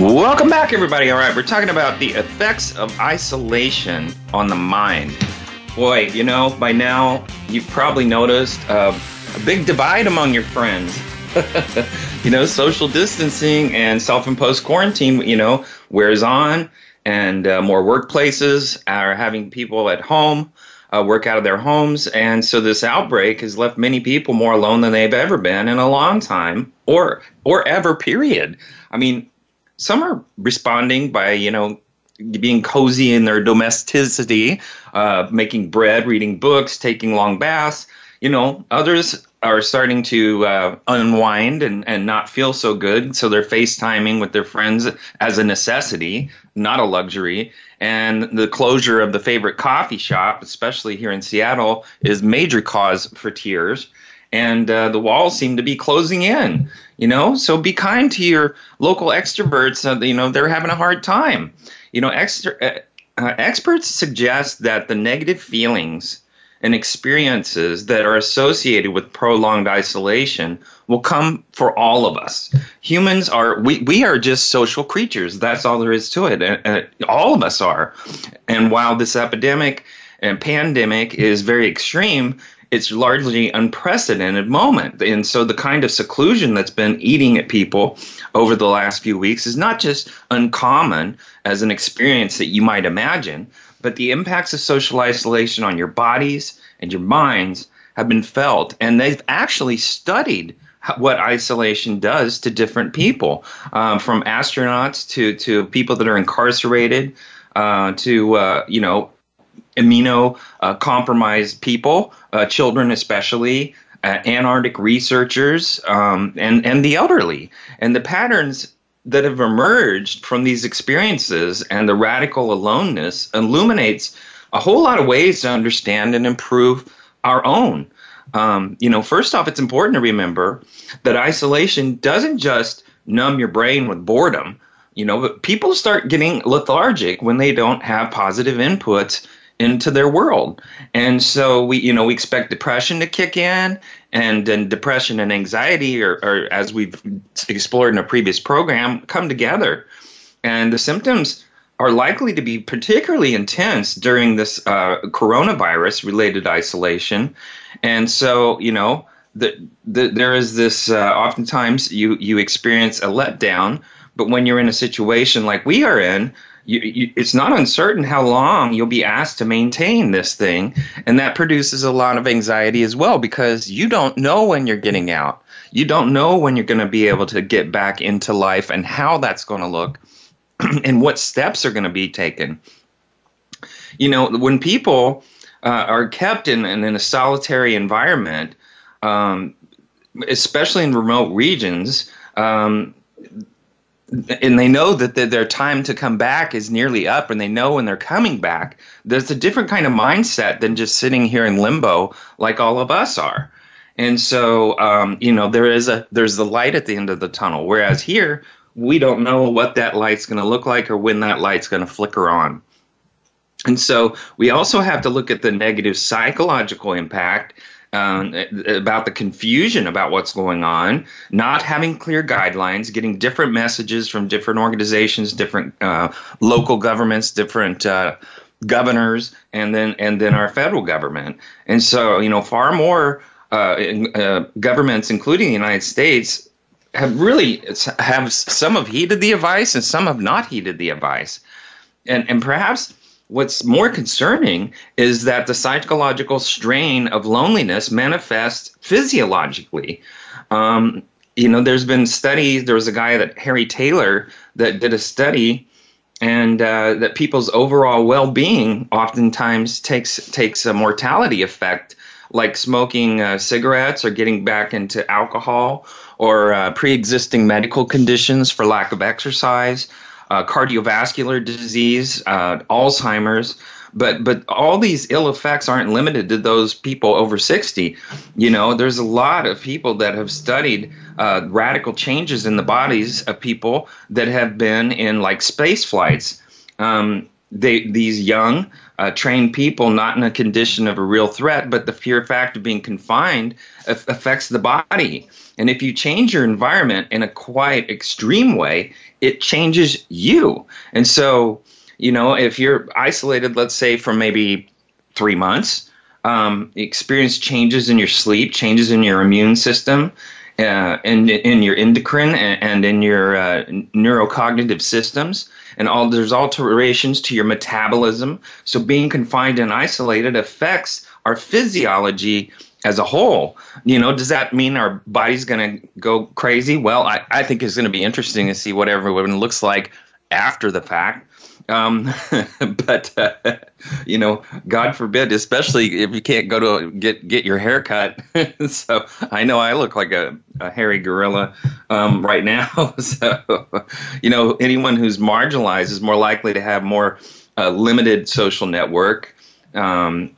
Welcome back, everybody. All right, we're talking about the effects of isolation on the mind. Boy, you know, by now you've probably noticed uh, a big divide among your friends. you know, social distancing and self imposed quarantine, you know, wears on, and uh, more workplaces are having people at home. Uh, work out of their homes. And so this outbreak has left many people more alone than they've ever been in a long time or or ever period. I mean, some are responding by, you know, being cozy in their domesticity, uh, making bread, reading books, taking long baths. You know, others are starting to uh, unwind and, and not feel so good. So they're FaceTiming with their friends as a necessity, not a luxury. And the closure of the favorite coffee shop, especially here in Seattle, is major cause for tears and uh, the walls seem to be closing in. You know, so be kind to your local extroverts. Uh, you know, they're having a hard time. You know, extra, uh, uh, experts suggest that the negative feelings and experiences that are associated with prolonged isolation will come for all of us. Humans are we, we are just social creatures. That's all there is to it. And, and all of us are. And while this epidemic and pandemic is very extreme, it's largely unprecedented moment. And so the kind of seclusion that's been eating at people over the last few weeks is not just uncommon as an experience that you might imagine, but the impacts of social isolation on your bodies and your minds have been felt. And they've actually studied what isolation does to different people, um, from astronauts to, to people that are incarcerated, uh, to, uh, you know, immuno uh, compromised people, uh, children especially, uh, Antarctic researchers, um, and, and the elderly. And the patterns that have emerged from these experiences and the radical aloneness illuminates a whole lot of ways to understand and improve our own. Um, you know, first off, it's important to remember that isolation doesn't just numb your brain with boredom. You know, but people start getting lethargic when they don't have positive inputs into their world. And so we, you know, we expect depression to kick in, and then depression and anxiety, or, or as we've explored in a previous program, come together. And the symptoms are likely to be particularly intense during this uh, coronavirus related isolation. And so, you know, the, the, there is this uh, oftentimes you, you experience a letdown, but when you're in a situation like we are in, you, you, it's not uncertain how long you'll be asked to maintain this thing. And that produces a lot of anxiety as well because you don't know when you're getting out. You don't know when you're going to be able to get back into life and how that's going to look and what steps are going to be taken. You know, when people uh, are kept in, in, in, a solitary environment, um, especially in remote regions, um, and they know that the, their time to come back is nearly up and they know when they're coming back there's a different kind of mindset than just sitting here in limbo like all of us are. And so um, you know there is a there's the light at the end of the tunnel whereas here we don't know what that light's going to look like or when that light's going to flicker on. And so we also have to look at the negative psychological impact um, about the confusion about what's going on, not having clear guidelines, getting different messages from different organizations, different uh, local governments, different uh, governors, and then and then our federal government. And so, you know, far more uh, uh, governments, including the United States, have really have some have heeded the advice and some have not heeded the advice, and and perhaps what's more concerning is that the psychological strain of loneliness manifests physiologically. Um, you know, there's been studies. There was a guy that Harry Taylor that did a study, and uh, that people's overall well-being oftentimes takes takes a mortality effect, like smoking uh, cigarettes or getting back into alcohol or uh, pre-existing medical conditions for lack of exercise uh, cardiovascular disease, uh, Alzheimer's. But but all these ill effects aren't limited to those people over 60. You know, there's a lot of people that have studied uh, radical changes in the bodies of people that have been in like space flights. Um, they these young uh, trained people not in a condition of a real threat, but the fear fact of being confined affects the body. And if you change your environment in a quite extreme way, it changes you. And so you know, if you're isolated, let's say for maybe three months, um, experience changes in your sleep, changes in your immune system, uh, and in your endocrine and, and in your uh, neurocognitive systems, and all there's alterations to your metabolism. So being confined and isolated affects our physiology as a whole. You know, does that mean our body's going to go crazy? Well, I, I think it's going to be interesting to see what everyone looks like after the fact. Um, but uh, you know, God forbid, especially if you can't go to get get your hair cut. so I know I look like a, a hairy gorilla um, right now. so you know, anyone who's marginalized is more likely to have more uh, limited social network. Um,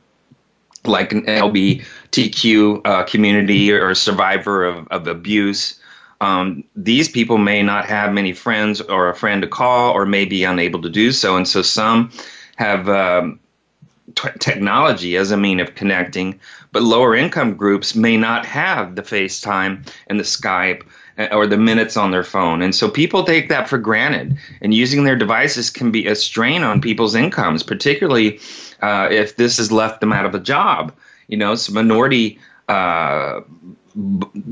like an LGBTQ uh, community or survivor of, of abuse, um, these people may not have many friends or a friend to call or may be unable to do so. And so some have um, t- technology as a mean of connecting, but lower income groups may not have the FaceTime and the Skype uh, or the minutes on their phone. And so people take that for granted. And using their devices can be a strain on people's incomes, particularly uh, if this has left them out of a job. You know, some minority uh,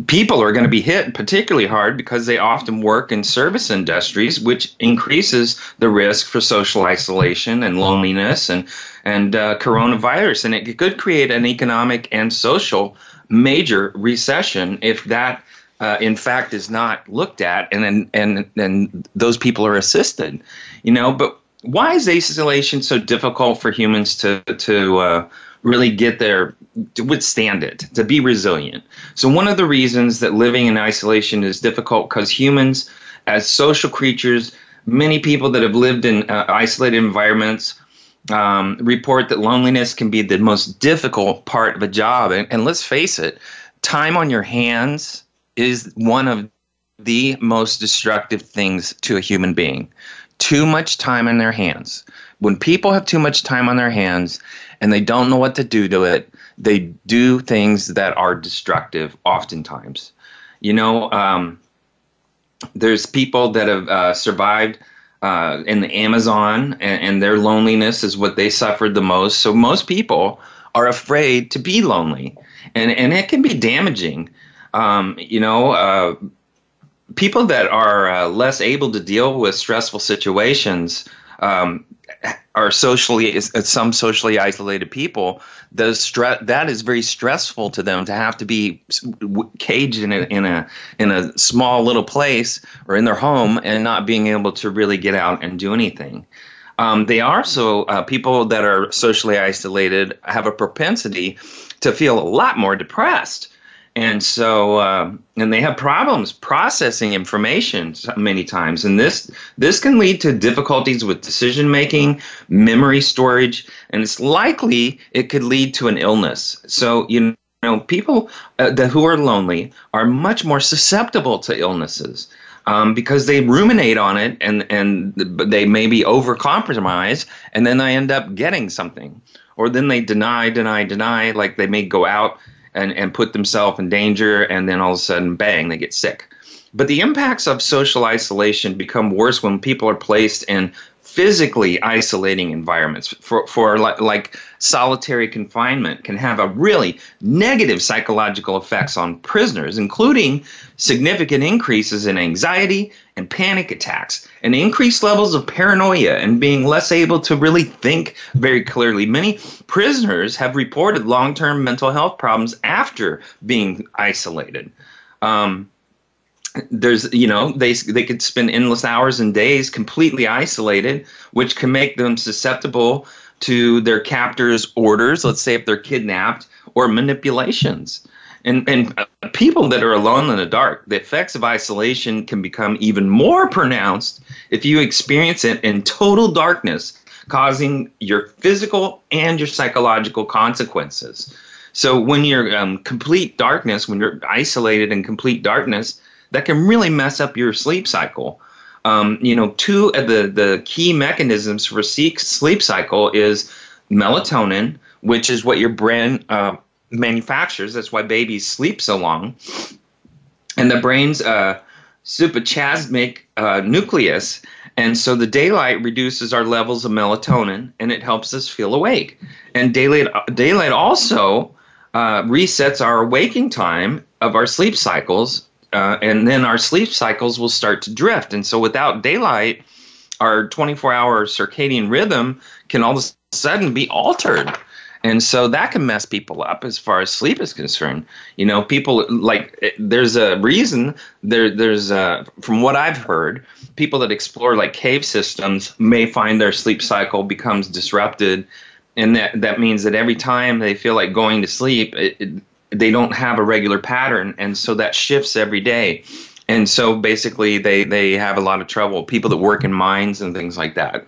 people are going to be hit particularly hard because they often work in service industries, which increases the risk for social isolation and loneliness and and uh, coronavirus, and it could create an economic and social major recession if that. Uh, in fact, is not looked at, and then and and those people are assisted, you know. But why is isolation so difficult for humans to to uh, really get there to withstand it, to be resilient. So, one of the reasons that living in isolation is difficult because humans, as social creatures, many people that have lived in uh, isolated environments um, report that loneliness can be the most difficult part of a job. And, and let's face it, time on your hands is one of the most destructive things to a human being. Too much time in their hands. When people have too much time on their hands, and they don't know what to do to it, they do things that are destructive oftentimes. You know, um, there's people that have uh, survived uh, in the Amazon, and, and, their loneliness is what they suffered the most. So most people are afraid to be lonely, and and it can be damaging. Um, you know, uh, people that are uh, less able to deal with stressful situations um, are socially some socially isolated people the stress that is very stressful to them to have to be caged in a in a in a small little place or in their home and not being able to really get out and do anything. Um, they also uh, people that are socially isolated have a propensity to feel a lot more depressed and so uh, and they have problems processing information many times. And this this can lead to difficulties with decision making memory storage and it's likely it could lead to an illness. So you know people uh, that, who are lonely are much more susceptible to illnesses um, because they ruminate on it and and they may maybe overcompromise and then they end up getting something. Or then they deny deny deny like they may go out and, and put themselves in danger, and then all of a sudden, bang, they get sick. But the impacts of social isolation become worse when people are placed in physically isolating environments for, for like, like solitary confinement can have a really negative psychological effects on prisoners including significant increases in anxiety and panic attacks and increased levels of paranoia and being less able to really think very clearly. Many prisoners have reported long-term mental health problems after being isolated. Um, there's you know they they could spend endless hours and days completely isolated which can make them susceptible to their captors orders let's say if they're kidnapped or manipulations And, and uh, people that are alone in the dark, the effects of isolation can become even more pronounced if you experience it in total darkness, causing your physical and your psychological consequences. So when you're um, complete darkness, when you're isolated in complete darkness, that can really mess up your sleep cycle. Um, you know, two of the, the key mechanisms for sleep cycle is melatonin, which is what your brain uh, manufactures. That's why babies sleep so long. And the brain's uh, uh, nucleus. And so the daylight reduces our levels of melatonin and it helps us feel awake. And daylight, daylight also uh, resets our waking time of our sleep cycles. Uh, and then our sleep cycles will start to drift. And so without daylight, our 24 hour circadian rhythm can all of a sudden be altered. And so that can mess people up as far as sleep is concerned. You know people like there's a reason there there's a, from what i've heard people that explore like cave systems may find their sleep cycle becomes disrupted. And that that means that every time they feel like going to sleep it, it, they don't have a regular pattern and so that shifts every day and so basically they they have a lot of trouble people that work in mines and things like that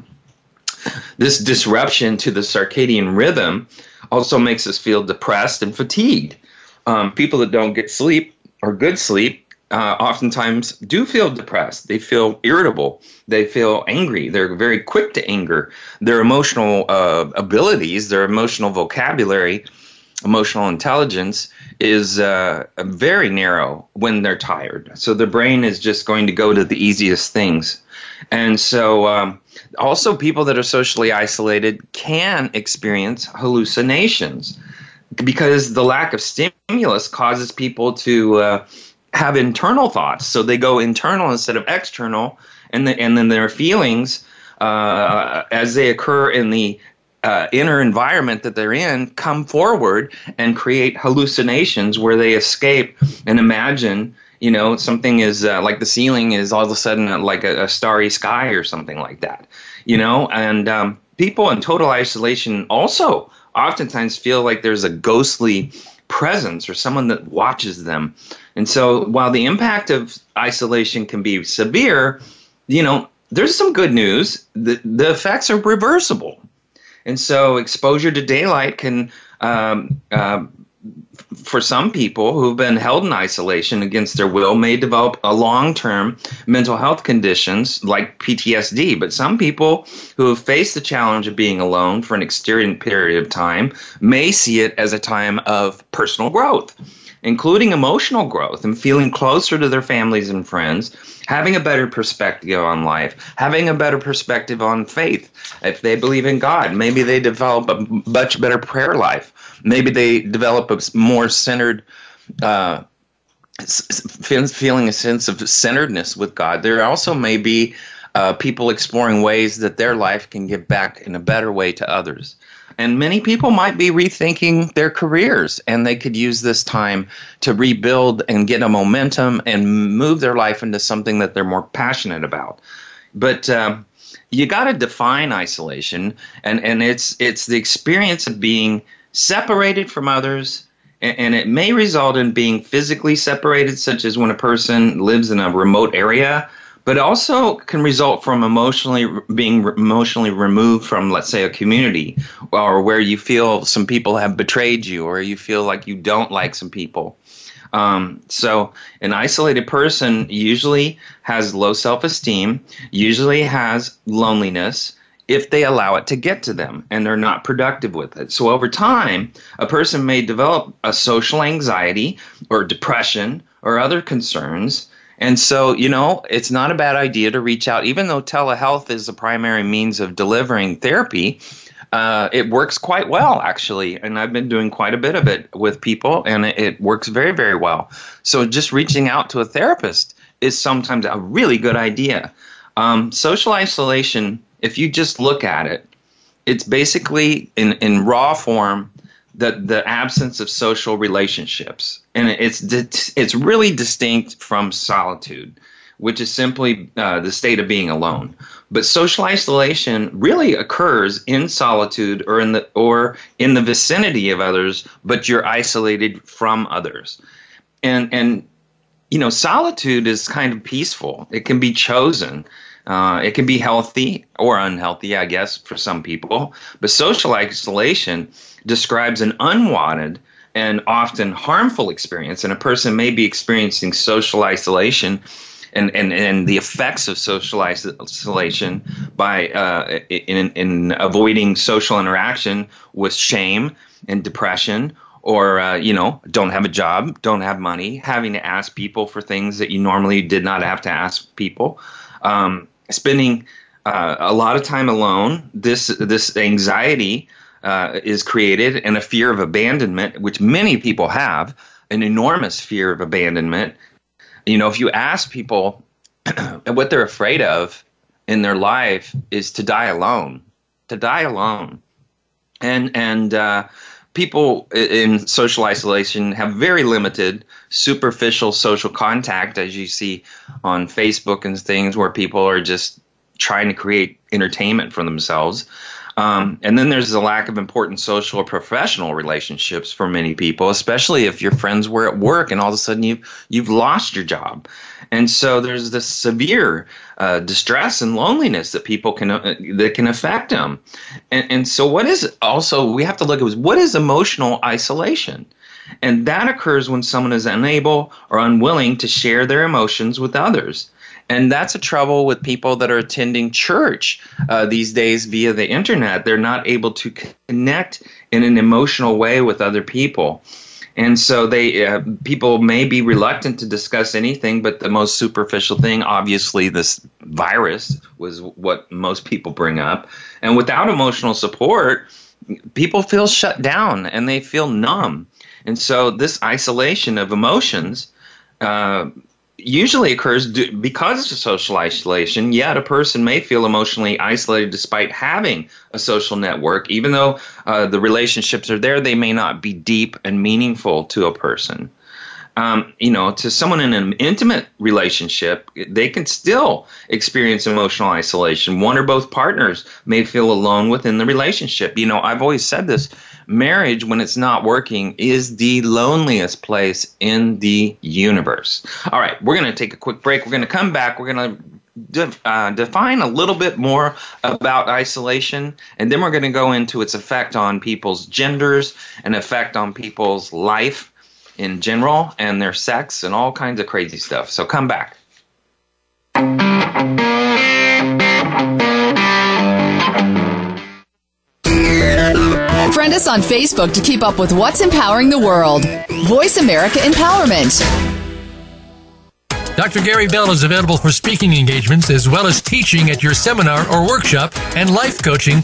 this disruption to the circadian rhythm also makes us feel depressed and fatigued. Um, people that don't get sleep or good sleep uh, oftentimes do feel depressed. They feel irritable. They feel angry. They're very quick to anger. Their emotional uh, abilities, their emotional vocabulary, emotional intelligence is uh, very narrow when they're tired. So the brain is just going to go to the easiest things. And so, um, also, people that are socially isolated can experience hallucinations because the lack of stimulus causes people to uh, have internal thoughts. So they go internal instead of external, and, the, and then their feelings, uh, as they occur in the uh, inner environment that they're in come forward and create hallucinations where they escape and imagine you know something is uh, like the ceiling is all of a sudden uh, like a, a, starry sky or something like that you know? And um, people in total isolation also oftentimes feel like there's a ghostly presence or someone that watches them. And so while the impact of isolation can be severe you know there's some good news. The, the effects are reversible and so exposure to daylight can, um, uh, for some people who've been held in isolation against their will, may develop a long-term mental health conditions like PTSD. But some people who have faced the challenge of being alone for an extended period of time may see it as a time of personal growth including emotional growth and feeling closer to their families and friends, having a better perspective on life, having a better perspective on faith. If they believe in God, maybe they develop a much better prayer life. Maybe they develop a more centered. Uh, feeling a sense of centeredness with God. There also may be uh, people exploring ways that their life can give back in a better way to others. And many people might be rethinking their careers, and they could use this time to rebuild and get a momentum and move their life into something that they're more passionate about. But um, you got to define isolation, and, and it's it's the experience of being separated from others, and, and it may result in being physically separated, such as when a person lives in a remote area but also can result from emotionally being emotionally removed from let's say a community or where you feel some people have betrayed you or you feel like you don't like some people um, so an isolated person usually has low self-esteem usually has loneliness if they allow it to get to them and they're not productive with it. So over time, a person may develop a social anxiety or depression or other concerns and so, you know, it's not a bad idea to reach out, even though telehealth is the primary means of delivering therapy. Uh, it works quite well, actually. And I've been doing quite a bit of it with people, and it, it works very, very well. So, just reaching out to a therapist is sometimes a really good idea. Um, social isolation, if you just look at it, it's basically in, in raw form the the absence of social relationships, and it's it's really distinct from solitude. which is simply uh, the state of being alone. But social isolation really occurs in solitude or in the or in the vicinity of others, but you're isolated from others. And and you know, solitude is kind of peaceful. It can be chosen. Uh, it can be healthy or unhealthy, I guess, for some people. But social isolation describes an unwanted and often harmful experience. And a person may be experiencing social isolation and, and, and the effects of social isolation by uh, in, in avoiding social interaction with shame and depression or uh, you know don't have a job don't have money having to ask people for things that you normally did not have to ask people um, spending uh, a lot of time alone this this anxiety uh, is created and a fear of abandonment which many people have an enormous fear of abandonment. You know, if you ask people what they're afraid of in their life is to die alone, to die alone, and and uh, people in social isolation have very limited superficial social contact, as you see on Facebook and things, where people are just trying to create entertainment for themselves. Um, and then there's a lack of important social or professional relationships for many people, especially if your friends were at work and all of a sudden you've you've lost your job. And so there's this severe uh, distress and loneliness that people can uh, that can affect them. And, and so what is also we have to look at is what is emotional isolation. And that occurs when someone is unable or unwilling to share their emotions with others. And that's a trouble with people that are attending church uh, these days via the internet. They're not able to connect in an emotional way with other people. And so they uh, people may be reluctant to discuss anything, but the most superficial thing, obviously, this virus was what most people bring up. And without emotional support, people feel shut down and they feel numb. And so this isolation of emotions uh, usually occurs because of social isolation. Yet a person may feel emotionally isolated despite having a social network, even though uh, the relationships are there. They may not be deep and meaningful to a person. Um, you know, to someone in an intimate relationship, they can still experience emotional isolation. One or both partners may feel alone within the relationship. You know, I've always said this marriage, when it's not working, is the loneliest place in the universe. All right, we're going to take a quick break. We're going to come back. We're going to De- uh, define a little bit more about isolation, and then we're going to go into its effect on people's genders and effect on people's life in general and their sex and all kinds of crazy stuff. So come back. Friend us on Facebook to keep up with what's empowering the world. Voice America Empowerment. Dr. Gary Bell is available for speaking engagements as well as teaching at your seminar or workshop and life coaching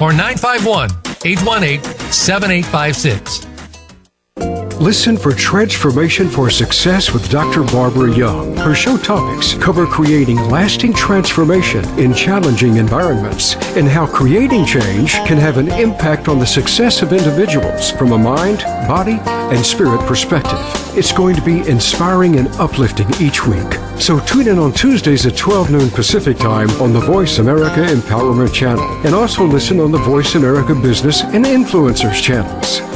or 951 818 7856. Listen for Transformation for Success with Dr. Barbara Young. Her show topics cover creating lasting transformation in challenging environments and how creating change can have an impact on the success of individuals from a mind, body, and spirit perspective. It's going to be inspiring and uplifting each week. So tune in on Tuesdays at 12 noon Pacific Time on the Voice America Empowerment Channel and also listen on the Voice America Business and Influencers channels.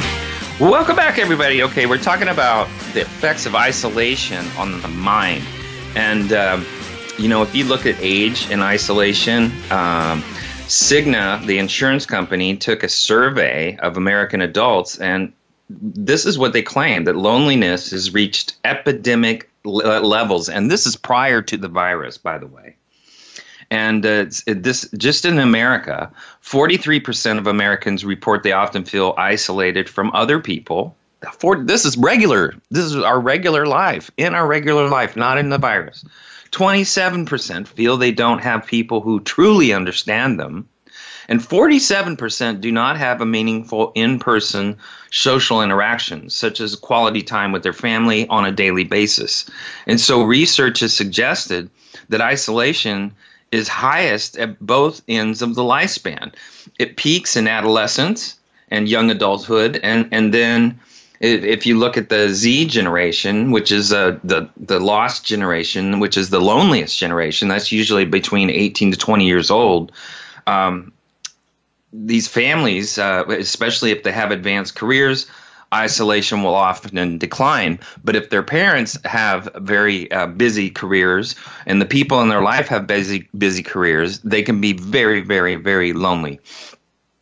Welcome back, everybody. Okay, we're talking about the effects of isolation on the mind. And, um, you know, if you look at age and isolation, um, Cigna, the insurance company, took a survey of American adults, and this is what they claim that loneliness has reached epidemic levels. And this is prior to the virus, by the way. And uh, this just in America, 43% of Americans report they often feel isolated from other people. For, this is regular. This is our regular life, in our regular life, not in the virus. 27% feel they don't have people who truly understand them. And 47% do not have a meaningful in person social interaction, such as quality time with their family on a daily basis. And so research has suggested that isolation is highest at both ends of the lifespan. It peaks in adolescence and young adulthood, and, and then if you look at the Z generation, which is uh, the the lost generation, which is the loneliest generation, that's usually between 18 to 20 years old. Um, these families, uh, especially if they have advanced careers, isolation will often decline. But if their parents have very uh, busy careers and the people in their life have busy busy careers, they can be very, very, very lonely.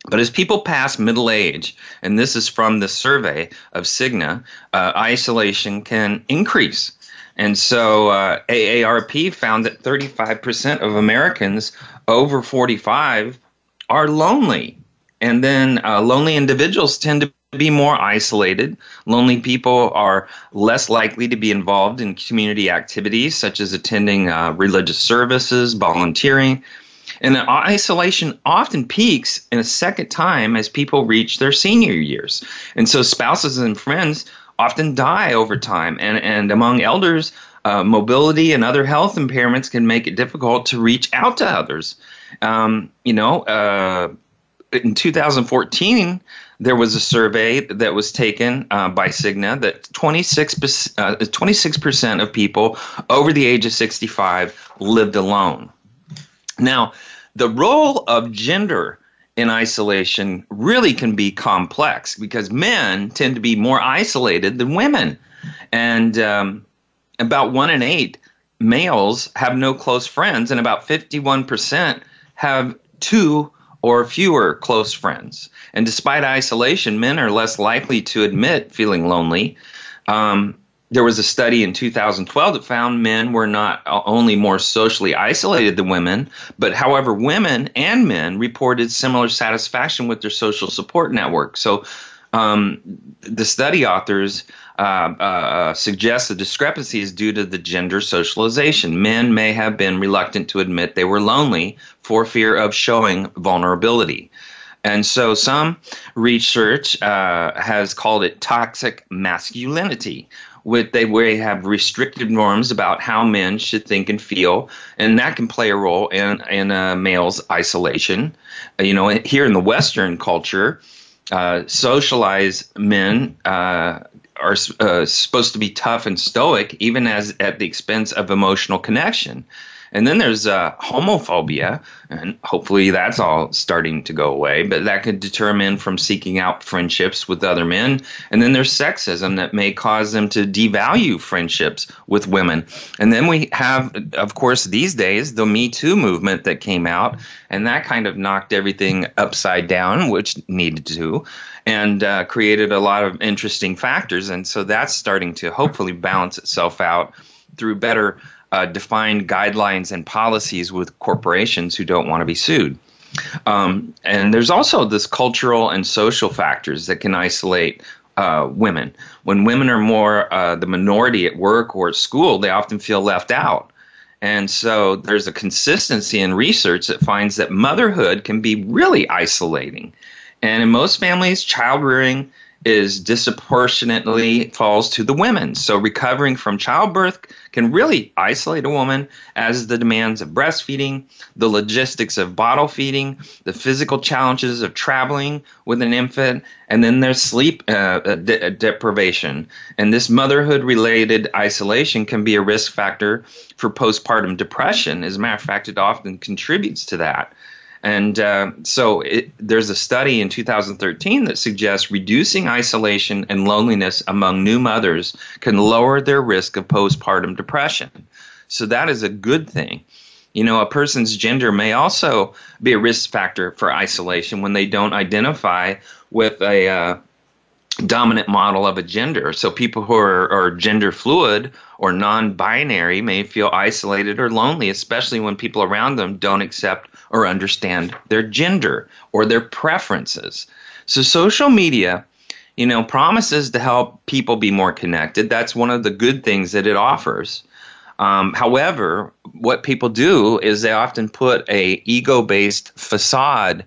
But as people pass middle age, and this is from the survey of Cigna, uh, isolation can increase. And so uh, AARP found that 35% of Americans over 45 are lonely. And then uh, lonely individuals tend to be more isolated. Lonely people are less likely to be involved in community activities such as attending uh, religious services, volunteering. And isolation often peaks in a second time as people reach their senior years. And so spouses and friends often die over time. And, and among elders, uh, mobility and other health impairments can make it difficult to reach out to others. Um, you know, uh, in 2014, there was a survey that was taken uh, by Cigna that 26 uh, 26% of people over the age of 65 lived alone. Now, the role of gender in isolation really can be complex because men tend to be more isolated than women, and um, about one in eight males have no close friends, and about 51% have two or fewer close friends. And despite isolation, men are less likely to admit feeling lonely. Um, there was a study in 2012 that found men were not only more socially isolated than women, but however, women and men reported similar satisfaction with their social support network. So um, the study authors uh, uh, suggest the discrepancy is due to the gender socialization. Men may have been reluctant to admit they were lonely for fear of showing vulnerability. And so some research uh, has called it toxic masculinity, with they they have restrictive norms about how men should think and feel, and that can play a role in in a male's isolation. Uh, you know, here in the Western culture, uh, socialized men uh, are uh, supposed to be tough and stoic, even as at the expense of emotional connection. And then there's uh, homophobia, and hopefully that's all starting to go away, but that could deter men from seeking out friendships with other men. And then there's sexism that may cause them to devalue friendships with women. And then we have, of course, these days, the Me Too movement that came out, and that kind of knocked everything upside down, which needed to and uh, created a lot of interesting factors. And so that's starting to hopefully balance itself out through better uh, defined guidelines and policies with corporations who don't want to be sued. Um, and there's also this cultural and social factors that can isolate uh, women. When women are more uh, the minority at work or at school, they often feel left out. And so there's a consistency in research that finds that motherhood can be really isolating. And in most families, child rearing is disproportionately falls to the women. So recovering from childbirth can really isolate a woman as the demands of breastfeeding, the logistics of bottle feeding, the physical challenges of traveling with an infant, and then there's sleep uh, uh de- uh, deprivation. And this motherhood related isolation can be a risk factor for postpartum depression. As a matter of fact, it often contributes to that. And uh, so it, there's a study in 2013 that suggests reducing isolation and loneliness among new mothers can lower their risk of postpartum depression. So that is a good thing. You know, a person's gender may also be a risk factor for isolation when they don't identify with a uh, dominant model of a gender. So people who are, are gender fluid or non binary may feel isolated or lonely, especially when people around them don't accept or understand their gender or their preferences. So social media, you know, promises to help people be more connected. That's one of the good things that it offers. Um, however, what people do is they often put a ego-based facade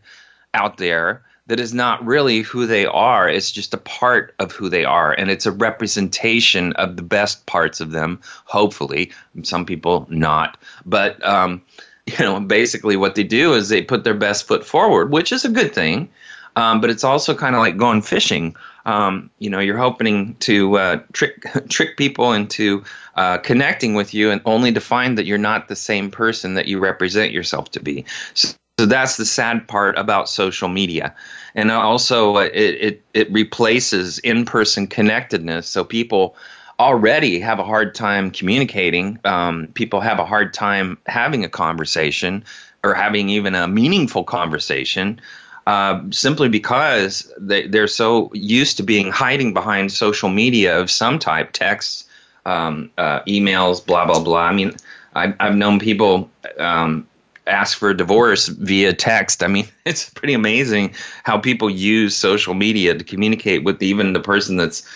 out there that is not really who they are. It's just a part of who they are, and it's a representation of the best parts of them. Hopefully, some people not, but um, you know, basically what they do is they put their best foot forward, which is a good thing. Um, but it's also kind of like going fishing. Um, you know, you're hoping to uh, trick trick people into uh, connecting with you, and only to find that you're not the same person that you represent yourself to be. So, so that's the sad part about social media, and also uh, it it, it replaces in person connectedness. So people already have a hard time communicating. Um, people have a hard time having a conversation or having even a meaningful conversation. Uh, simply because they, they're so used to being hiding behind social media of some type, texts, um, uh, emails, blah blah blah. I mean, I've, I've known people um, ask for a divorce via text. I mean, it's pretty amazing how people use social media to communicate with even the person that's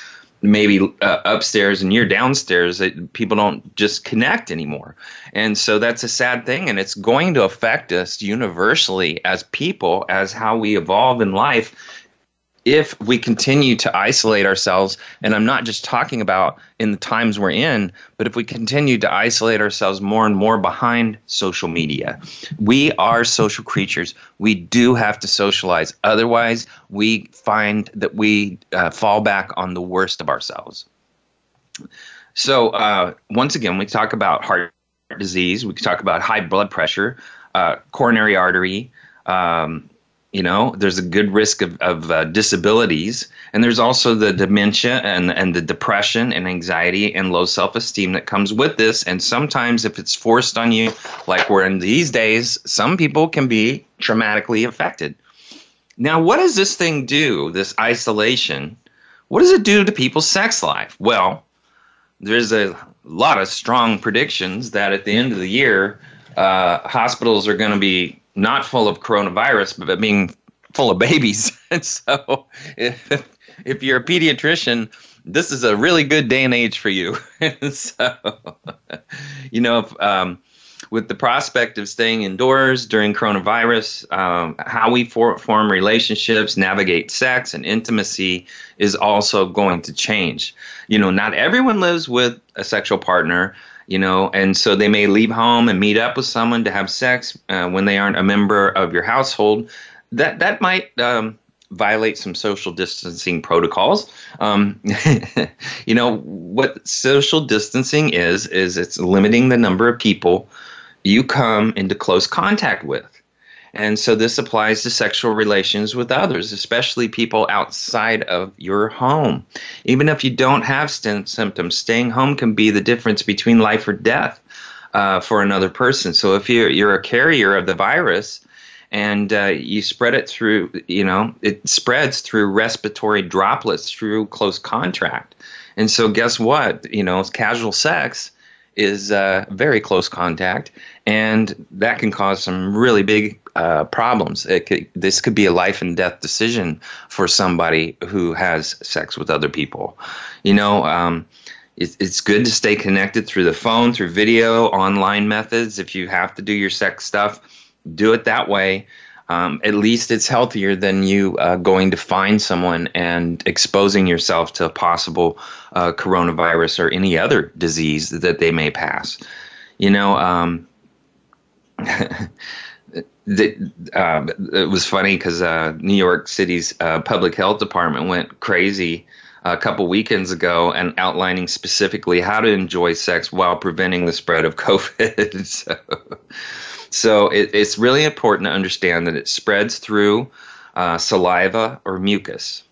maybe uh, upstairs and you're downstairs that people don't just connect anymore and so that's a sad thing and it's going to affect us universally as people as how we evolve in life if we continue to isolate ourselves, and I'm not just talking about in the times we're in, but if we continue to isolate ourselves more and more behind social media, we are social creatures. We do have to socialize. Otherwise, we find that we uh, fall back on the worst of ourselves. So, uh, once again, we talk about heart disease, we talk about high blood pressure, uh, coronary artery. Um, you know there's a good risk of, of uh, disabilities. And there's also the dementia and, and the depression and anxiety and low self-esteem that comes with this. And sometimes if it's forced on you like we're in these days some people can be traumatically affected. Now what does this thing do this isolation? What does it do to people's sex life? Well there's a lot of strong predictions that at the end of the year uh, hospitals are going to be not full of coronavirus, but being full of babies. and so, if, if you're a pediatrician, this is a really good day and age for you. and so, you know, if, um, with the prospect of staying indoors during coronavirus, um, how we for, form relationships, navigate sex, and intimacy is also going to change. You know, not everyone lives with a sexual partner you know, and so they may leave home and meet up with someone to have sex uh, when they aren't a member of your household. That that might um, violate some social distancing protocols. Um, you know what social distancing is is it's limiting the number of people you come into close contact with. And so this applies to sexual relations with others, especially people outside of your home. Even if you don't have symptoms, staying home can be the difference between life or death uh, for another person. So if you're, you're a carrier of the virus, and uh, you spread it through, you know, it spreads through respiratory droplets through close contact. And so, guess what? You know, casual sex is uh, very close contact, and that can cause some really big uh, problems. Could, this could be a life and death decision for somebody who has sex with other people. You know, um, it, it's good to stay connected through the phone, through video, online methods. If you have to do your sex stuff, do it that way. um, at least it's healthier than you uh, going to find someone and exposing yourself to possible uh, coronavirus or any other disease that they may pass. You know, um, the, uh, it was funny because uh, New York City's uh, public health department went crazy a couple weekends ago and outlining specifically how to enjoy sex while preventing the spread of COVID. so, so it, it's really important to understand that it spreads through uh, saliva or mucus,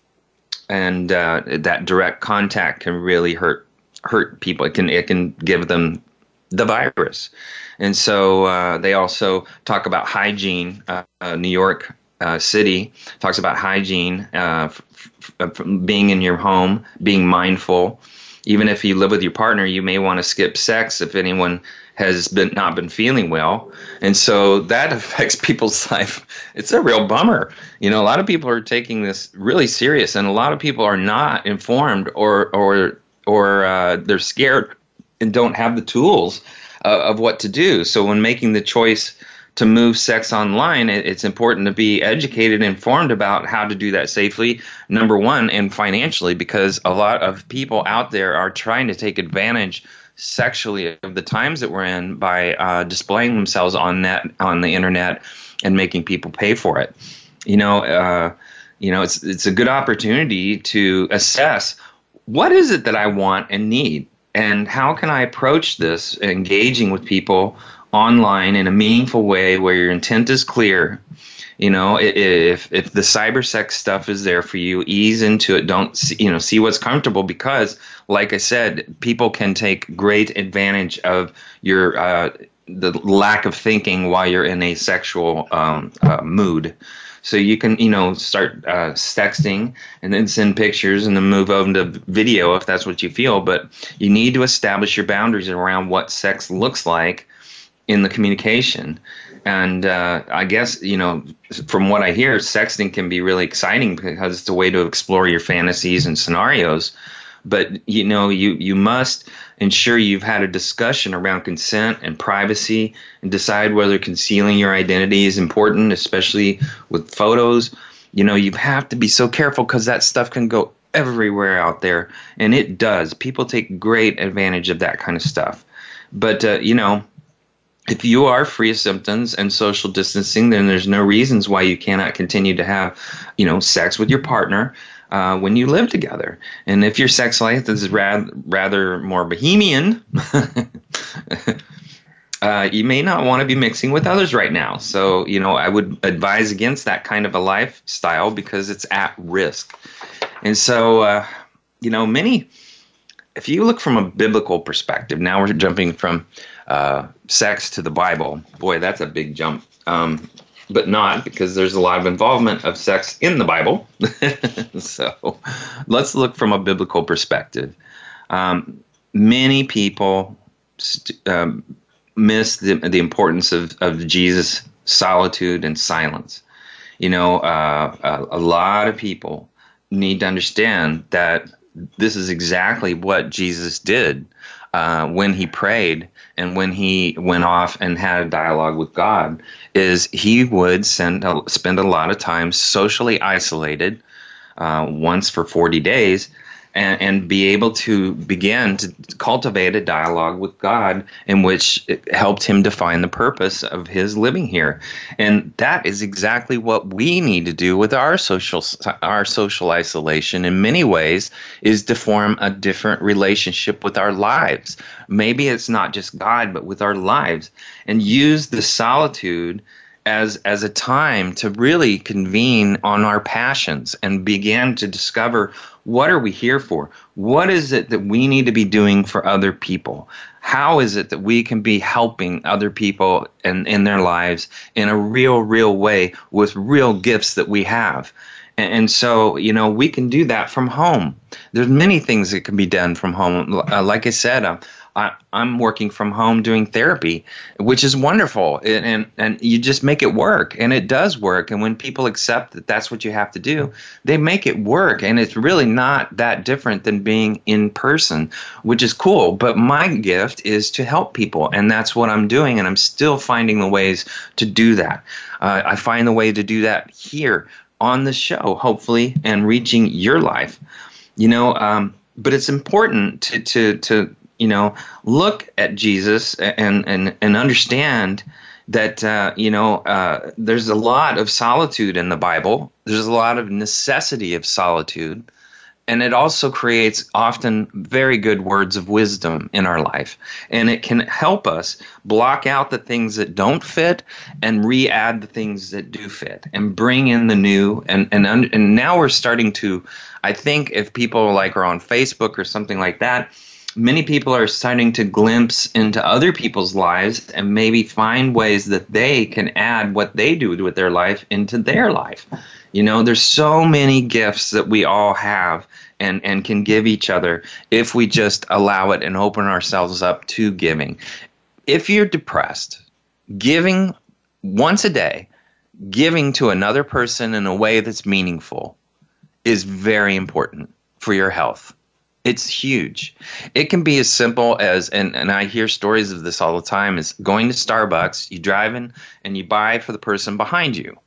and uh, that direct contact can really hurt hurt people. It can it can give them the virus, and so uh, they also talk about hygiene. Uh, New York uh, City talks about hygiene, uh, f- f- being in your home, being mindful. Even if you live with your partner, you may want to skip sex if anyone has been not been feeling well, and so that affects people's life. It's a real bummer. You know, a lot of people are taking this really serious, and a lot of people are not informed or or or uh, they're scared and don't have the tools uh, of what to do. So when making the choice to move sex online, it's important to be educated informed about how to do that safely, number one, and financially, because a lot of people out there are trying to take advantage sexually of the times that we're in by uh, displaying themselves on net on the internet and making people pay for it. You know, uh, you know, it's it's a good opportunity to assess what is it that I want and need, and how can I approach this, engaging with people online in a meaningful way where your intent is clear? You know if if the cyber sex stuff is there for you ease into it. Don't see, you know see what's comfortable because like i said people can take great advantage of your uh, the lack of thinking while you're in a sexual um, uh, mood so you can you know start uh, sexting and then send pictures and then move over to video if that's what you feel but you need to establish your boundaries around what sex looks like in the communication. And uh, I guess, you know, from what I hear, sexting can be really exciting because it's a way to explore your fantasies and scenarios. But, you know, you, you must ensure you've had a discussion around consent and privacy and decide whether concealing your identity is important, especially with photos. You know, you have to be so careful because that stuff can go everywhere out there. And it does. People take great advantage of that kind of stuff. But, uh, you know, if you are free of symptoms and social distancing, then there's no reasons why you cannot continue to have, you know, sex with your partner uh, when you live together. And if your sex life is rather more bohemian, uh, you may not want to be mixing with others right now. So, you know, I would advise against that kind of a lifestyle because it's at risk. And so, uh, you know, many. If you look from a biblical perspective, now we're jumping from uh, sex to the Bible. Boy, that's a big jump. Um, but not because there's a lot of involvement of sex in the Bible. so let's look from a biblical perspective. Um, many people st- um, miss the, the importance of, of Jesus' solitude and silence. You know, uh, a, a lot of people need to understand that this is exactly what Jesus did uh, when he prayed and when he went off and had a dialogue with God is he would send a, spend a lot of time socially isolated uh, once for 40 days and, and be able to begin to cultivate a dialogue with God in which it helped him define the purpose of his living here. And that is exactly what we need to do with our social our social isolation in many ways is to form a different relationship with our lives. Maybe it's not just God, but with our lives and use the solitude as as a time to really convene on our passions and begin to discover what are we here for? What is it that we need to be doing for other people? How is it that we can be helping other people in, in their lives in a real, real way with real gifts that we have? And, and so, you know, we can do that from home. There's many things that can be done from home. Uh, like I said, uh, I, am working from home doing therapy, which is wonderful, and, and and you just make it work, and it does work. And when people accept that that's what you have to do, they make it work, and it's really not that different than being in person, which is cool. But my gift is to help people, and that's what I'm doing, and I'm still finding the ways to do that. Uh, I find the way to do that here on the show, hopefully, and reaching your life. You know, um, but it's important to to to you know look at Jesus and and and understand that uh, you know uh, there's a lot of solitude in the Bible. There's a lot of necessity of solitude, and it also creates often very good words of wisdom in our life, and it can help us block out the things that don't fit and re-add the things that do fit, and bring in the new. and and and now we're starting to, I think, if people like are on Facebook or something like that many people are starting to glimpse into other people's lives and maybe find ways that they can add what they do with their life into their life. You know, there's so many gifts that we all have and, and can give each other if we just allow it and open ourselves up to giving. If you're depressed, giving once a day, giving to another person in a way that's meaningful is very important for your health. It's huge. It can be as simple as, and, and I hear stories of this all the time, is going to Starbucks, you drive in and you buy for the person behind you.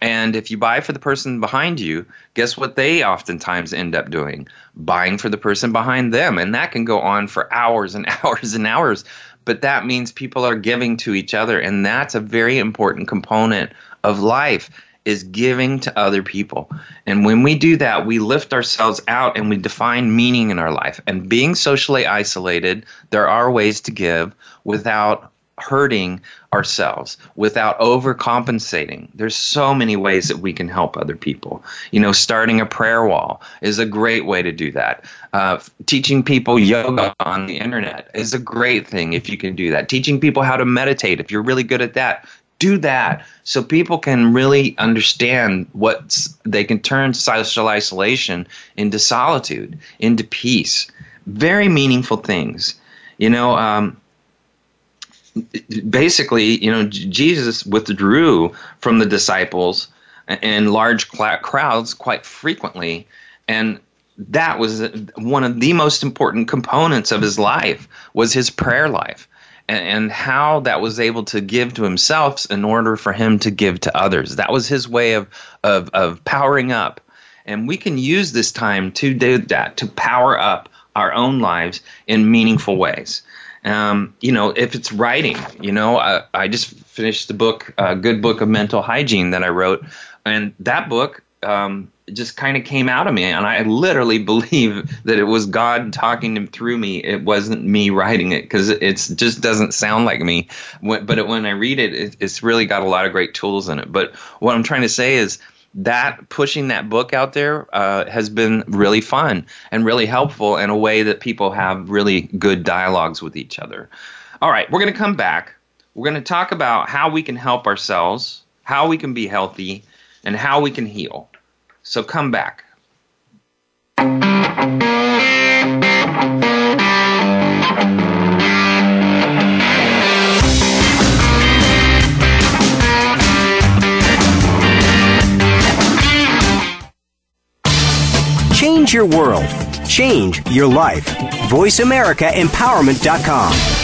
And if you buy for the person behind you, guess what they oftentimes end up doing? Buying for the person behind them. And that can go on for hours and hours and hours. But that means people are giving to each other. And that's a very important component of life is giving to other people. And when we do that, we lift ourselves out and we define meaning in our life. And being socially isolated, there are ways to give without hurting ourselves without overcompensating. There's so many ways that we can help other people. You know, starting a prayer wall is a great way to do that. Uh, teaching people yoga on the internet is a great thing if you can do that. Teaching people how to meditate, if you're really good at that, do that so people can really understand what they can turn social isolation into solitude, into peace. Very meaningful things. You know, um, basically, you know, Jesus withdrew from the disciples and large crowds quite frequently, and that was one of the most important components of his life was his prayer life and, and how that was able to give to himself in order for him to give to others. That was his way of, of, of powering up. And we can use this time to do that, to power up our own lives in meaningful ways. Um, you know, if it's writing, you know, I, I just finished the book, a good book of mental hygiene that I wrote. And that book um, just kind of came out of me and i literally believe that it was god talking through me. It wasn't me writing it because it just doesn't sound like me. But when i read it, it it's really got a lot of great tools in it. But what i'm trying to say is that pushing that book out there uh, has been really fun and really helpful in a way that people have really good dialogues with each other. All right we're going to come back. We're going to talk about how we can help ourselves how we can be healthy and how we can heal so come back. Change your world. Change your life. VoiceAmericaEmpowerment.com.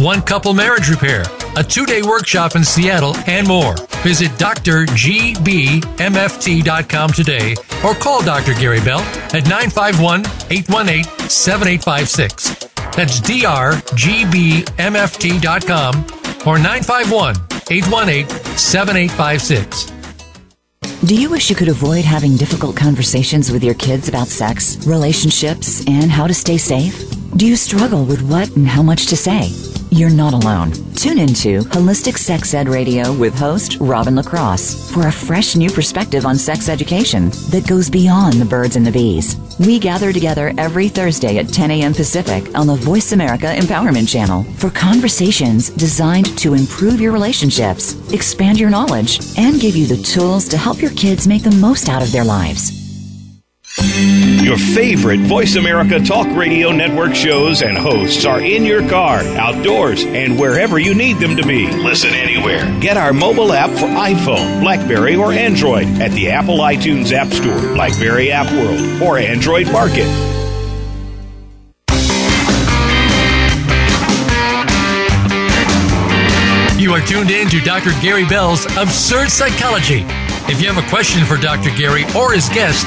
one couple marriage repair, a two day workshop in Seattle, and more. Visit drgbmft.com today or call Dr. Gary Bell at 951 818 7856. That's drgbmft.com or 951 818 7856. Do you wish you could avoid having difficult conversations with your kids about sex, relationships, and how to stay safe? Do you struggle with what and how much to say? You're not alone. Tune into Holistic Sex Ed Radio with host Robin LaCrosse for a fresh new perspective on sex education that goes beyond the birds and the bees. We gather together every Thursday at 10 a.m. Pacific on the Voice America Empowerment Channel for conversations designed to improve your relationships, expand your knowledge, and give you the tools to help your kids make the most out of their lives. Your favorite Voice America Talk Radio Network shows and hosts are in your car, outdoors, and wherever you need them to be. Listen anywhere. Get our mobile app for iPhone, Blackberry, or Android at the Apple iTunes App Store, Blackberry App World, or Android Market. You are tuned in to Dr. Gary Bell's Absurd Psychology. If you have a question for Dr. Gary or his guest,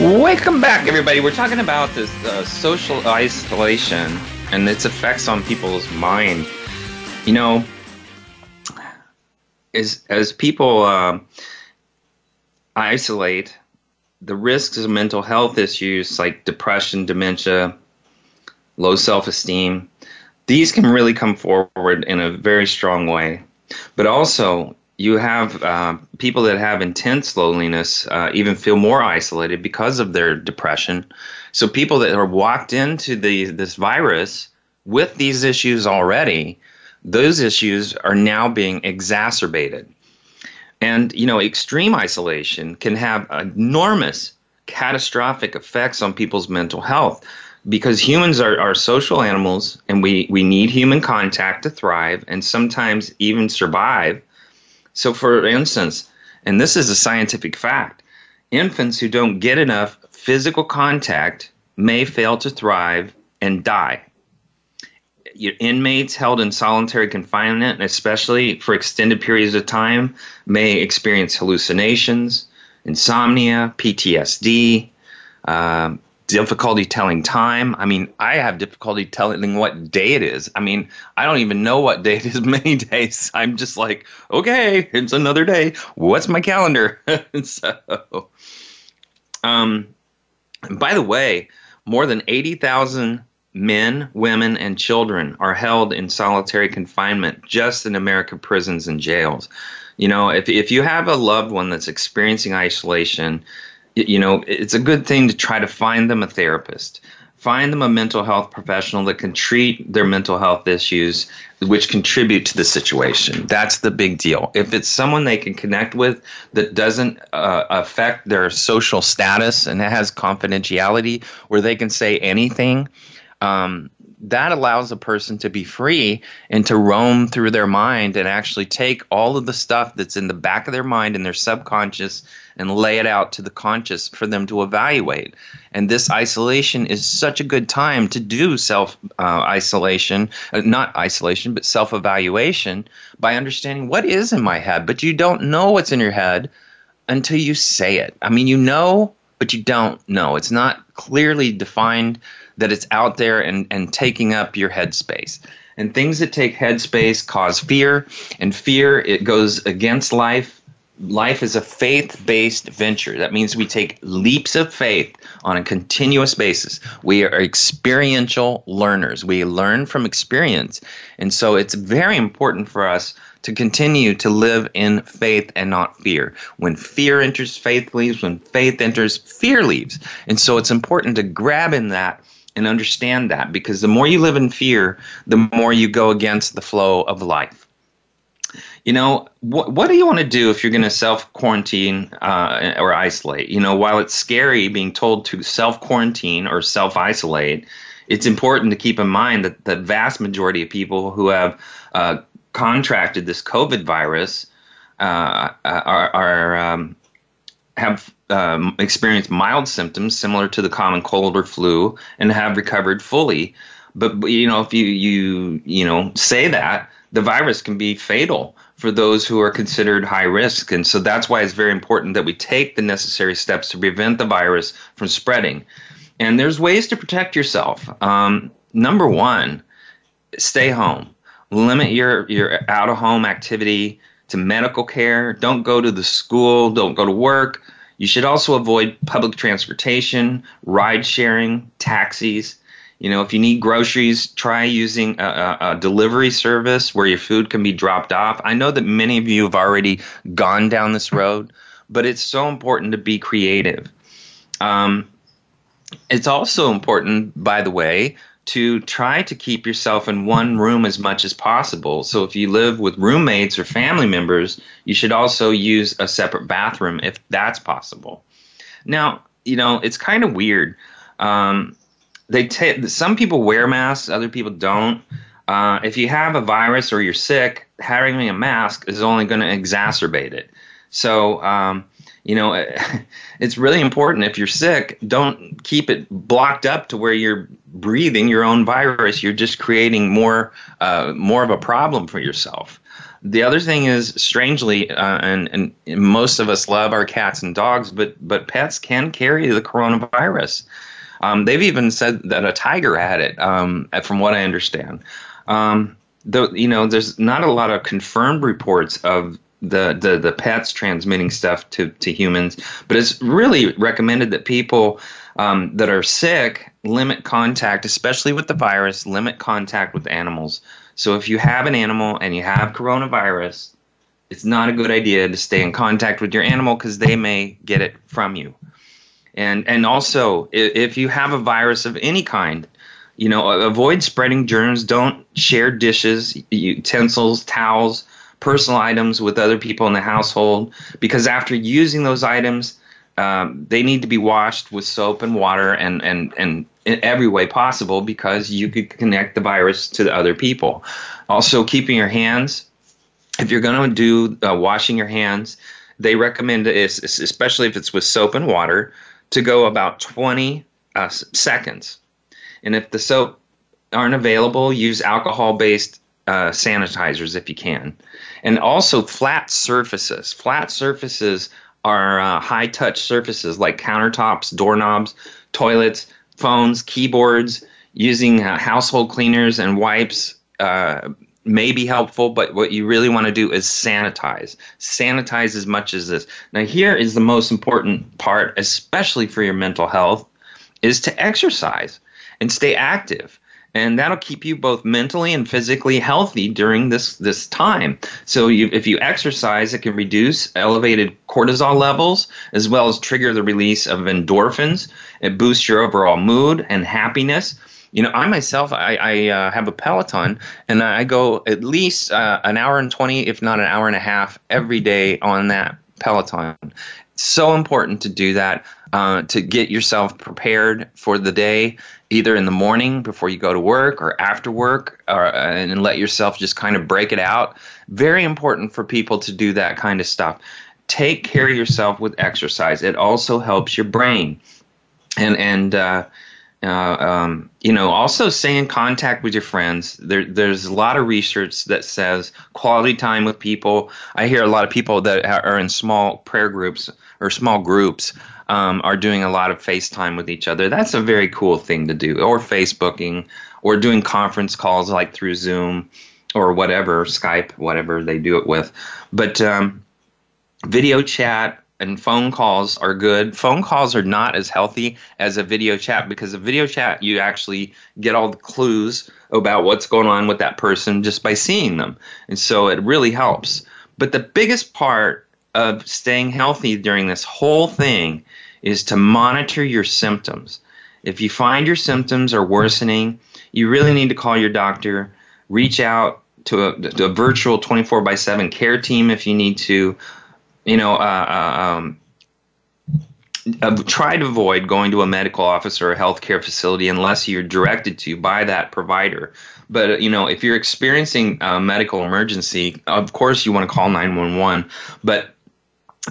Welcome back, everybody. We're talking about this uh, social isolation and its effects on people's mind. You know, as as people uh, isolate, the risks of mental health issues like depression, dementia, low self esteem, these can really come forward in a very strong way. But also, you have uh, people that have intense loneliness uh, even feel more isolated because of their depression. So people that are walked into the this virus with these issues already, those issues are now being exacerbated. And you know, extreme isolation can have enormous catastrophic effects on people's mental health because humans are, are social animals and we, we need human contact to thrive and sometimes even survive. So, for instance, and this is a scientific fact, infants who don't get enough physical contact may fail to thrive and die. Your Inmates held in solitary confinement, especially for extended periods of time, may experience hallucinations, insomnia, PTSD, um, difficulty telling time. I mean, I have difficulty telling what day it is. I mean, I don't even know what day it is many days. I'm just like, okay, it's another day. What's my calendar? so, um, by the way, more than 80,000 men, women, and children are held in solitary confinement just in American prisons and jails. You know, if, if you have a loved one that's experiencing isolation, you know, it's a good thing to try to find them a therapist. Find them a mental health professional that can treat their mental health issues, which contribute to the situation. That's the big deal. If it's someone they can connect with that doesn't uh, affect their social status and has confidentiality, where they can say anything, um, that allows a person to be free and to roam through their mind and actually take all of the stuff that's in the back of their mind and their subconscious and lay it out to the conscious for them to evaluate. And this isolation is such a good time to do self uh, isolation, uh, not isolation, but self evaluation by understanding what is in my head. But you don't know what's in your head until you say it. I mean, you know, but you don't know. It's not clearly defined that it's out there and, and taking up your headspace. And things that take headspace cause fear, and fear it goes against life life is a faith based venture. That means we take leaps of faith on a continuous basis. We are experiential learners. We learn from experience. And so it's very important for us to continue to live in faith and not fear. When fear enters, faith leaves. When faith enters, fear leaves. And so it's important to grab in that and understand that because the more you live in fear, the more you go against the flow of life you know, what what do you want to do if you're going to self quarantine uh, or isolate? You know, while it's scary being told to self quarantine or self isolate, it's important to keep in mind that the vast majority of people who have uh, contracted this COVID virus uh, are, are um, have um, experienced mild symptoms similar to the common cold or flu and have recovered fully. But you know, if you you you know say that, the virus can be fatal for those who are considered high risk, and so that's why it's very important that we take the necessary steps to prevent the virus from spreading. And there's ways to protect yourself. Um, number one, stay home. Limit your your out of home activity to medical care. Don't go to the school. Don't go to work. You should also avoid public transportation, ride sharing, taxis. You know, if you need groceries, try using a, a, a, delivery service where your food can be dropped off. I know that many of you have already gone down this road, but it's so important to be creative. Um, it's also important, by the way, to try to keep yourself in one room as much as possible. So if you live with roommates or family members, you should also use a separate bathroom if that's possible. Now, you know, it's kind of weird. Um, they t- some people wear masks, other people don't. Uh, if you have a virus or you're sick, having a mask is only going to exacerbate it. So, um, you know, it's really important if you're sick, don't keep it blocked up to where you're breathing your own virus. You're just creating more, uh, more of a problem for yourself. The other thing is, strangely, uh, and, and most of us love our cats and dogs, but but pets can carry the coronavirus. Um, they've even said that a tiger had it, um, from what I understand. Um, you know, there's not a lot of confirmed reports of the, the the pets transmitting stuff to to humans, but it's really recommended that people um, that are sick limit contact, especially with the virus, limit contact with animals. So if you have an animal and you have coronavirus, it's not a good idea to stay in contact with your animal because they may get it from you. And and also if you have a virus of any kind, you know, avoid spreading germs. Don't share dishes, utensils, towels personal items with other people in the household because after using those items, um, they need to be washed with soap and water and, and, and in every way possible because you could connect the virus to the other people. Also, keeping your hands, if you're going to do uh, washing your hands, they recommend, especially if it's with soap and water, to go about 20 uh, seconds. And if the soap aren't available, use alcohol based uh, sanitizers if you can and also flat surfaces. Flat surfaces are uh, high touch surfaces like countertops, doorknobs, toilets, phones, keyboards. Using uh, household cleaners and wipes uh, may be helpful, but what you really want to do is sanitize. Sanitize as much as this. Now, here is the most important part, especially for your mental health, is to exercise and stay active and that'll keep you both mentally and physically healthy during this this time. So you, if you exercise, it can reduce elevated cortisol levels as well as trigger the release of endorphins. It boosts your overall mood and happiness. You know, I myself, I, I uh, have a Peloton, and I go at least uh, an hour and twenty, if not an hour and a half, every day on that Peloton. so important to do that uh, to get yourself prepared for the day either in the morning before you go to work or after work or, uh, and let yourself just kind of break it out very important for people to do that kind of stuff take care of yourself with exercise it also helps your brain and and uh, uh, um, you know, also stay in contact with your friends. There, there's a lot of research that says quality time with people. I hear a lot of people that are in small prayer groups or small groups um, are doing a lot of FaceTime with each other. That's a very cool thing to do, or Facebooking, or doing conference calls like through Zoom or whatever, Skype, whatever they do it with. But um, video chat and phone calls are good. Phone calls are not as healthy as a video chat because a video chat you actually get all the clues about what's going on with that person just by seeing them. And so it really helps. But the biggest part of staying healthy during this whole thing is to monitor your symptoms. If you find your symptoms are worsening, you really need to call your doctor, reach out to a, to a virtual 24 by 7 care team if you need to. You know, uh, uh, um, uh, try to avoid going to a medical office or a healthcare facility unless you're directed to by that provider. But you know, if you're experiencing a medical emergency, of course you want to call 911. But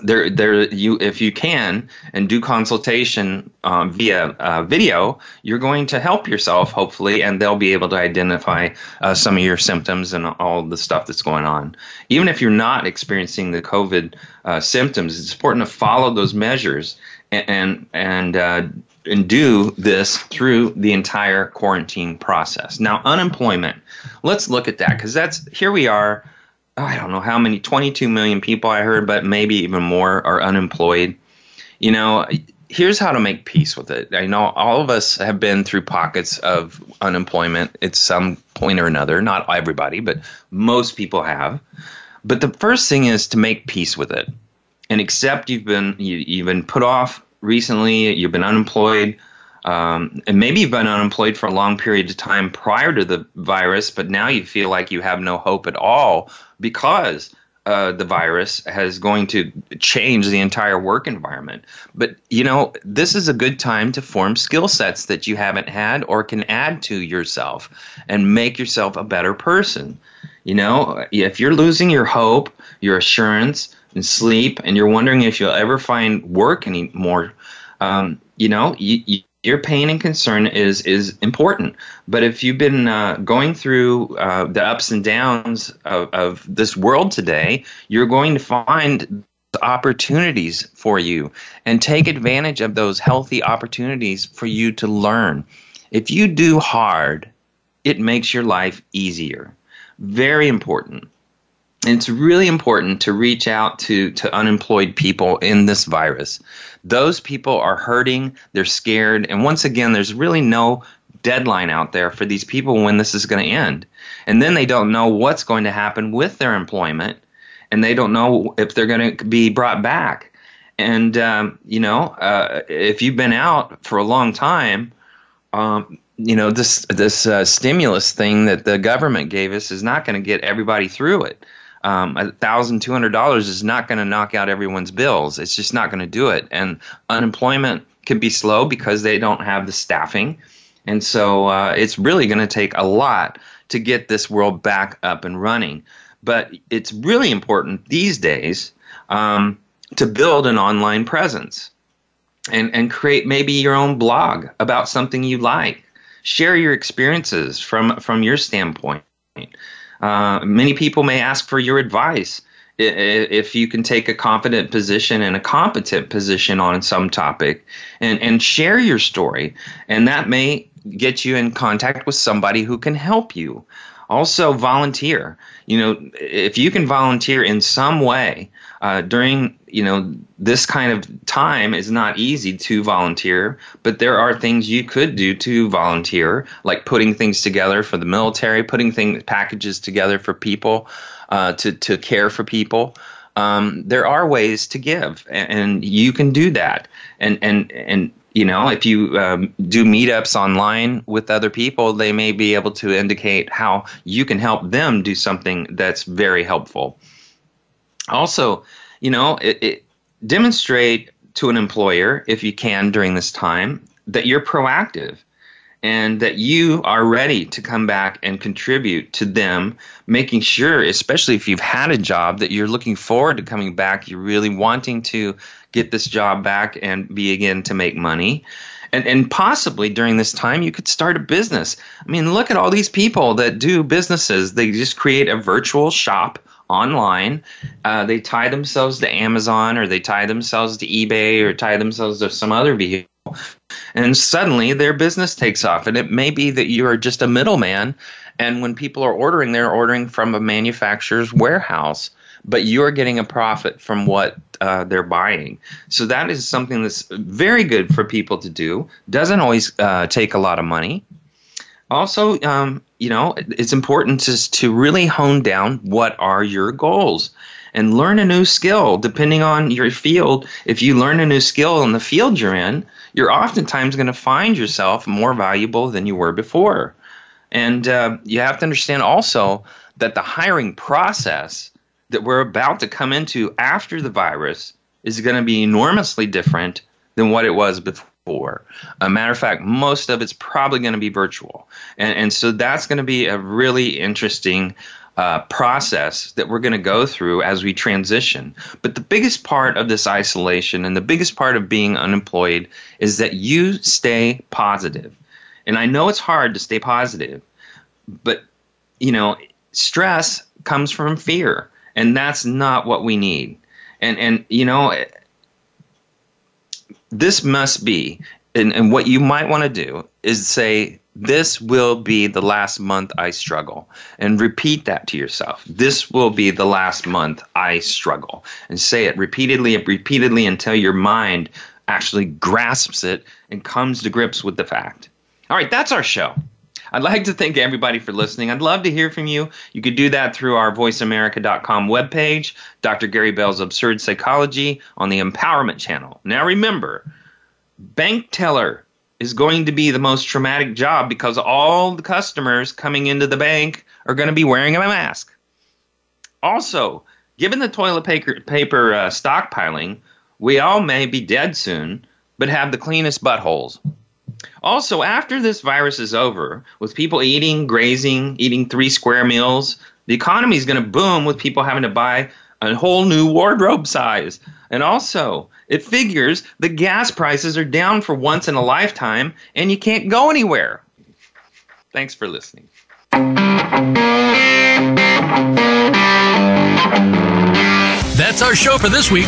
there there you if you can and do consultation um, via uh, video you're going to help yourself hopefully and they'll be able to identify uh, some of your symptoms and all the stuff that's going on. Even if you're not experiencing the covid uh, symptoms it's important to follow those measures and and uh, and do this through the entire quarantine process. Now unemployment. Let's look at that because that's here we are I don't know how many, 22 million people I heard, but maybe even more are unemployed. You know, here's how to make peace with it. I know all of us have been through pockets of unemployment at some point or another. Not everybody, but most people have. But the first thing is to make peace with it and accept you've been you, you've been put off recently. You've been unemployed. Um, and maybe you've been unemployed for a long period of time prior to the virus, but now you feel like you have no hope at all because uh, the virus has going to change the entire work environment. But you know, this is a good time to form skill sets that you haven't had or can add to yourself and make yourself a better person. You know, if you're losing your hope, your assurance, and sleep, and you're wondering if you'll ever find work anymore, um, you know, you, you your pain and concern is is important. But if you've been uh, going through uh, the ups and downs of, of this world today, you're going to find opportunities for you and take advantage of those healthy opportunities for you to learn. If you do hard, it makes your life easier. Very important it's really important to reach out to, to unemployed people in this virus. Those people are hurting, they're scared, and once again, there's really no deadline out there for these people when this is going to end. And then they don't know what's going to happen with their employment, and they don't know if they're going to be brought back. And, um, you know, uh, if you've been out for a long time, um, you know this this uh, stimulus thing that the government gave us is not going to get everybody through it um, a thousand two hundred dollars is not going to knock out everyone's bills. It's just not going to do it. And unemployment can be slow because they don't have the staffing, and so uh, it's really going to take a lot to get this world back up and running. But it's really important these days um, to build an online presence and and create maybe your own blog about something you like. Share your experiences from from your standpoint. Uh, many people may ask for your advice if you can take a confident position and a competent position on some topic and, and share your story. And that may get you in contact with somebody who can help you. Also, volunteer. You know, if you can volunteer in some way uh, during you know this kind of time is not easy to volunteer but there are things you could do to volunteer like putting things together for the military putting things packages together for people uh, to, to care for people. Um, there are ways to give and, and, you can do that. And and and you know if you um, do meetups online with other people they may be able to indicate how you can help them do something that's very helpful also you know, it, it demonstrate to an employer if you can during this time that you're proactive and that you are ready to come back and contribute to them, making sure, especially if you've had a job, that you're looking forward to coming back. You're really wanting to get this job back and be again to make money. And, and possibly during this time, you could start a business. I mean, look at all these people that do businesses. They just create a virtual shop online. Uh, they tie themselves to Amazon or they tie themselves to eBay or tie themselves to some other vehicle. And suddenly their business takes off. And it may be that you are just a middleman. And when people are ordering, they're ordering from a manufacturer's warehouse, but you're getting a profit from what uh, they're buying. So that is something that's very good for people to do. Doesn't always uh, take a lot of money. Also, um, you know, it's important to, to really hone down what are your goals and learn a new skill depending on your field. If you learn a new skill in the field you're in, you're oftentimes going to find yourself more valuable than you were before. And uh, you have to understand also that the hiring process that we're about to come into after the virus is going to be enormously different than what it was before for. A matter of fact, most of it's probably going to be virtual. And, and so that's going to be a really interesting uh, process that we're going to go through as we transition. But the biggest part of this isolation and the biggest part of being unemployed is that you stay positive. And I know it's hard to stay positive, but you know, stress comes from fear, and that's not what we need. And and you know, this must be and, and what you might want to do is say this will be the last month I struggle. And repeat that to yourself. This will be the last month I struggle. And say it repeatedly and repeatedly until your mind actually grasps it and comes to grips with the fact. All right, that's our show. I'd like to thank everybody for listening. I'd love to hear from you. You could do that through our voiceamerica.com webpage, Dr. Gary Bell's Absurd Psychology on the Empowerment Channel. Now remember, bank teller is going to be the most traumatic job because all the customers coming into the bank are going to be wearing a mask. Also, given the toilet paper, paper uh, stockpiling, we all may be dead soon, but have the cleanest buttholes. Also, after this virus is over, with people eating, grazing, eating three square meals, the economy is going to boom with people having to buy a whole new wardrobe size. And also, it figures the gas prices are down for once in a lifetime and you can't go anywhere. Thanks for listening. That's our show for this week.